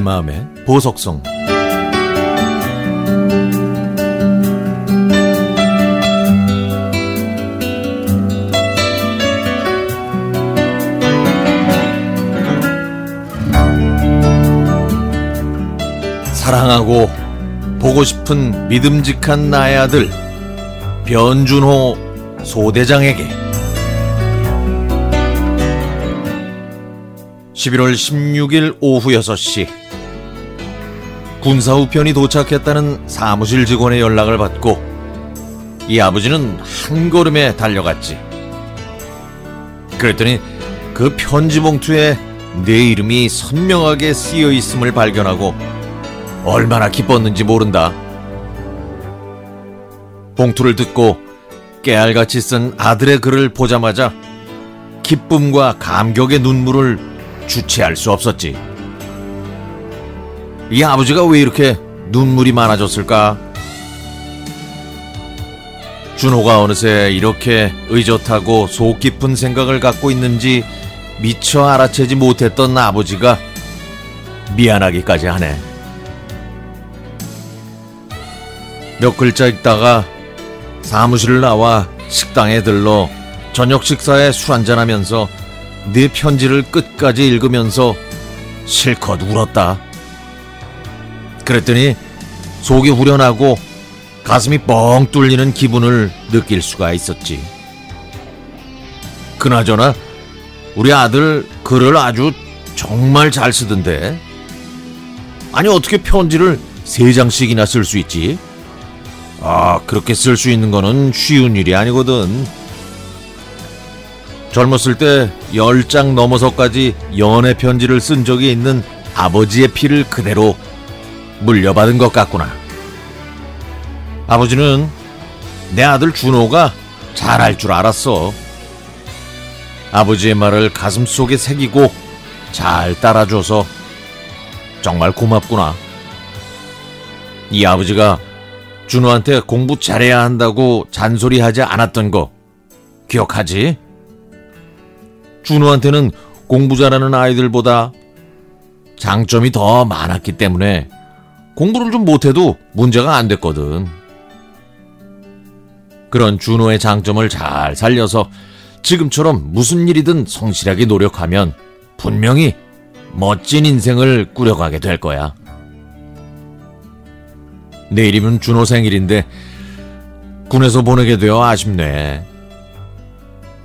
내 마음의 보석성. 사랑하고 보고 싶은 믿음직한 나의 아들 변준호 소대장에게 11월 16일 오후 6시 군사 우편이 도착했다는 사무실 직원의 연락을 받고 이 아버지는 한 걸음에 달려갔지. 그랬더니 그 편지 봉투에 내 이름이 선명하게 쓰여 있음을 발견하고 얼마나 기뻤는지 모른다. 봉투를 듣고 깨알같이 쓴 아들의 글을 보자마자 기쁨과 감격의 눈물을 주체할 수 없었지. 이 아버지가 왜 이렇게 눈물이 많아졌을까? 준호가 어느새 이렇게 의젓하고 속 깊은 생각을 갖고 있는지 미처 알아채지 못했던 아버지가 미안하기까지 하네. 몇 글자 읽다가 사무실을 나와 식당에 들러 저녁 식사에 술 한잔하면서 네 편지를 끝까지 읽으면서 실컷 울었다. 그랬더니 속이 후련하고 가슴이 뻥 뚫리는 기분을 느낄 수가 있었지. 그나저나 우리 아들 글을 아주 정말 잘 쓰던데. 아니 어떻게 편지를 세 장씩이나 쓸 수 있지? 아, 그렇게 쓸 수 있는 거는 쉬운 일이 아니거든. 젊었을 때 열 장 넘어서까지 연애 편지를 쓴 적이 있는 아버지의 피를 그대로 물려받은 것 같구나. 아버지는 내 아들 준호가 잘할 줄 알았어. 아버지의 말을 가슴 속에 새기고 잘 따라줘서 정말 고맙구나. 이 아버지가 준호한테 공부 잘해야 한다고 잔소리하지 않았던 거 기억하지? 준호한테는 공부 잘하는 아이들보다 장점이 더 많았기 때문에 공부를 좀 못해도 문제가 안 됐거든. 그런 준호의 장점을 잘 살려서 지금처럼 무슨 일이든 성실하게 노력하면 분명히 멋진 인생을 꾸려가게 될 거야. 내일이면 준호 생일인데 군에서 보내게 되어 아쉽네.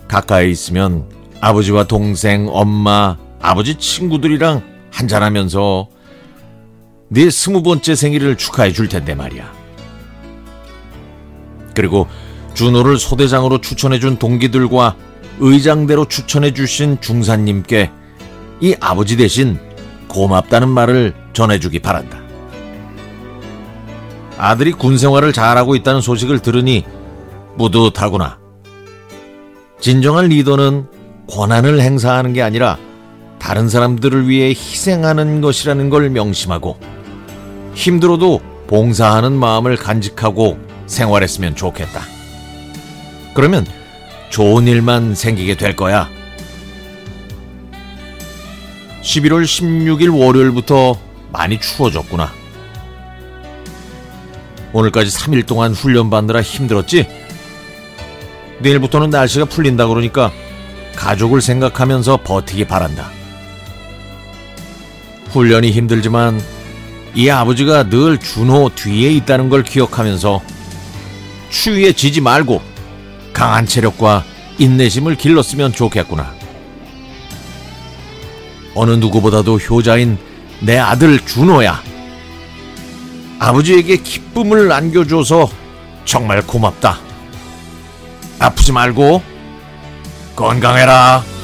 가까이 있으면 아버지와 동생, 엄마, 아버지 친구들이랑 한잔하면서 네 스무 번째 생일을 축하해 줄 텐데 말이야. 그리고 준호를 소대장으로 추천해 준 동기들과 의장대로 추천해 주신 중사님께 이 아버지 대신 고맙다는 말을 전해주기 바란다. 아들이 군 생활을 잘하고 있다는 소식을 들으니 뿌듯하구나. 진정한 리더는 권한을 행사하는 게 아니라 다른 사람들을 위해 희생하는 것이라는 걸 명심하고 힘들어도 봉사하는 마음을 간직하고 생활했으면 좋겠다. 그러면 좋은 일만 생기게 될 거야. 11월 16일 월요일부터 많이 추워졌구나. 오늘까지 3일 동안 훈련 받느라 힘들었지? 내일부터는 날씨가 풀린다 그러니까 가족을 생각하면서 버티기 바란다. 훈련이 힘들지만 이 아버지가 늘 준호 뒤에 있다는 걸 기억하면서 추위에 지지 말고 강한 체력과 인내심을 길렀으면 좋겠구나. 어느 누구보다도 효자인 내 아들 준호야. 아버지에게 기쁨을 안겨줘서 정말 고맙다. 아프지 말고 건강해라.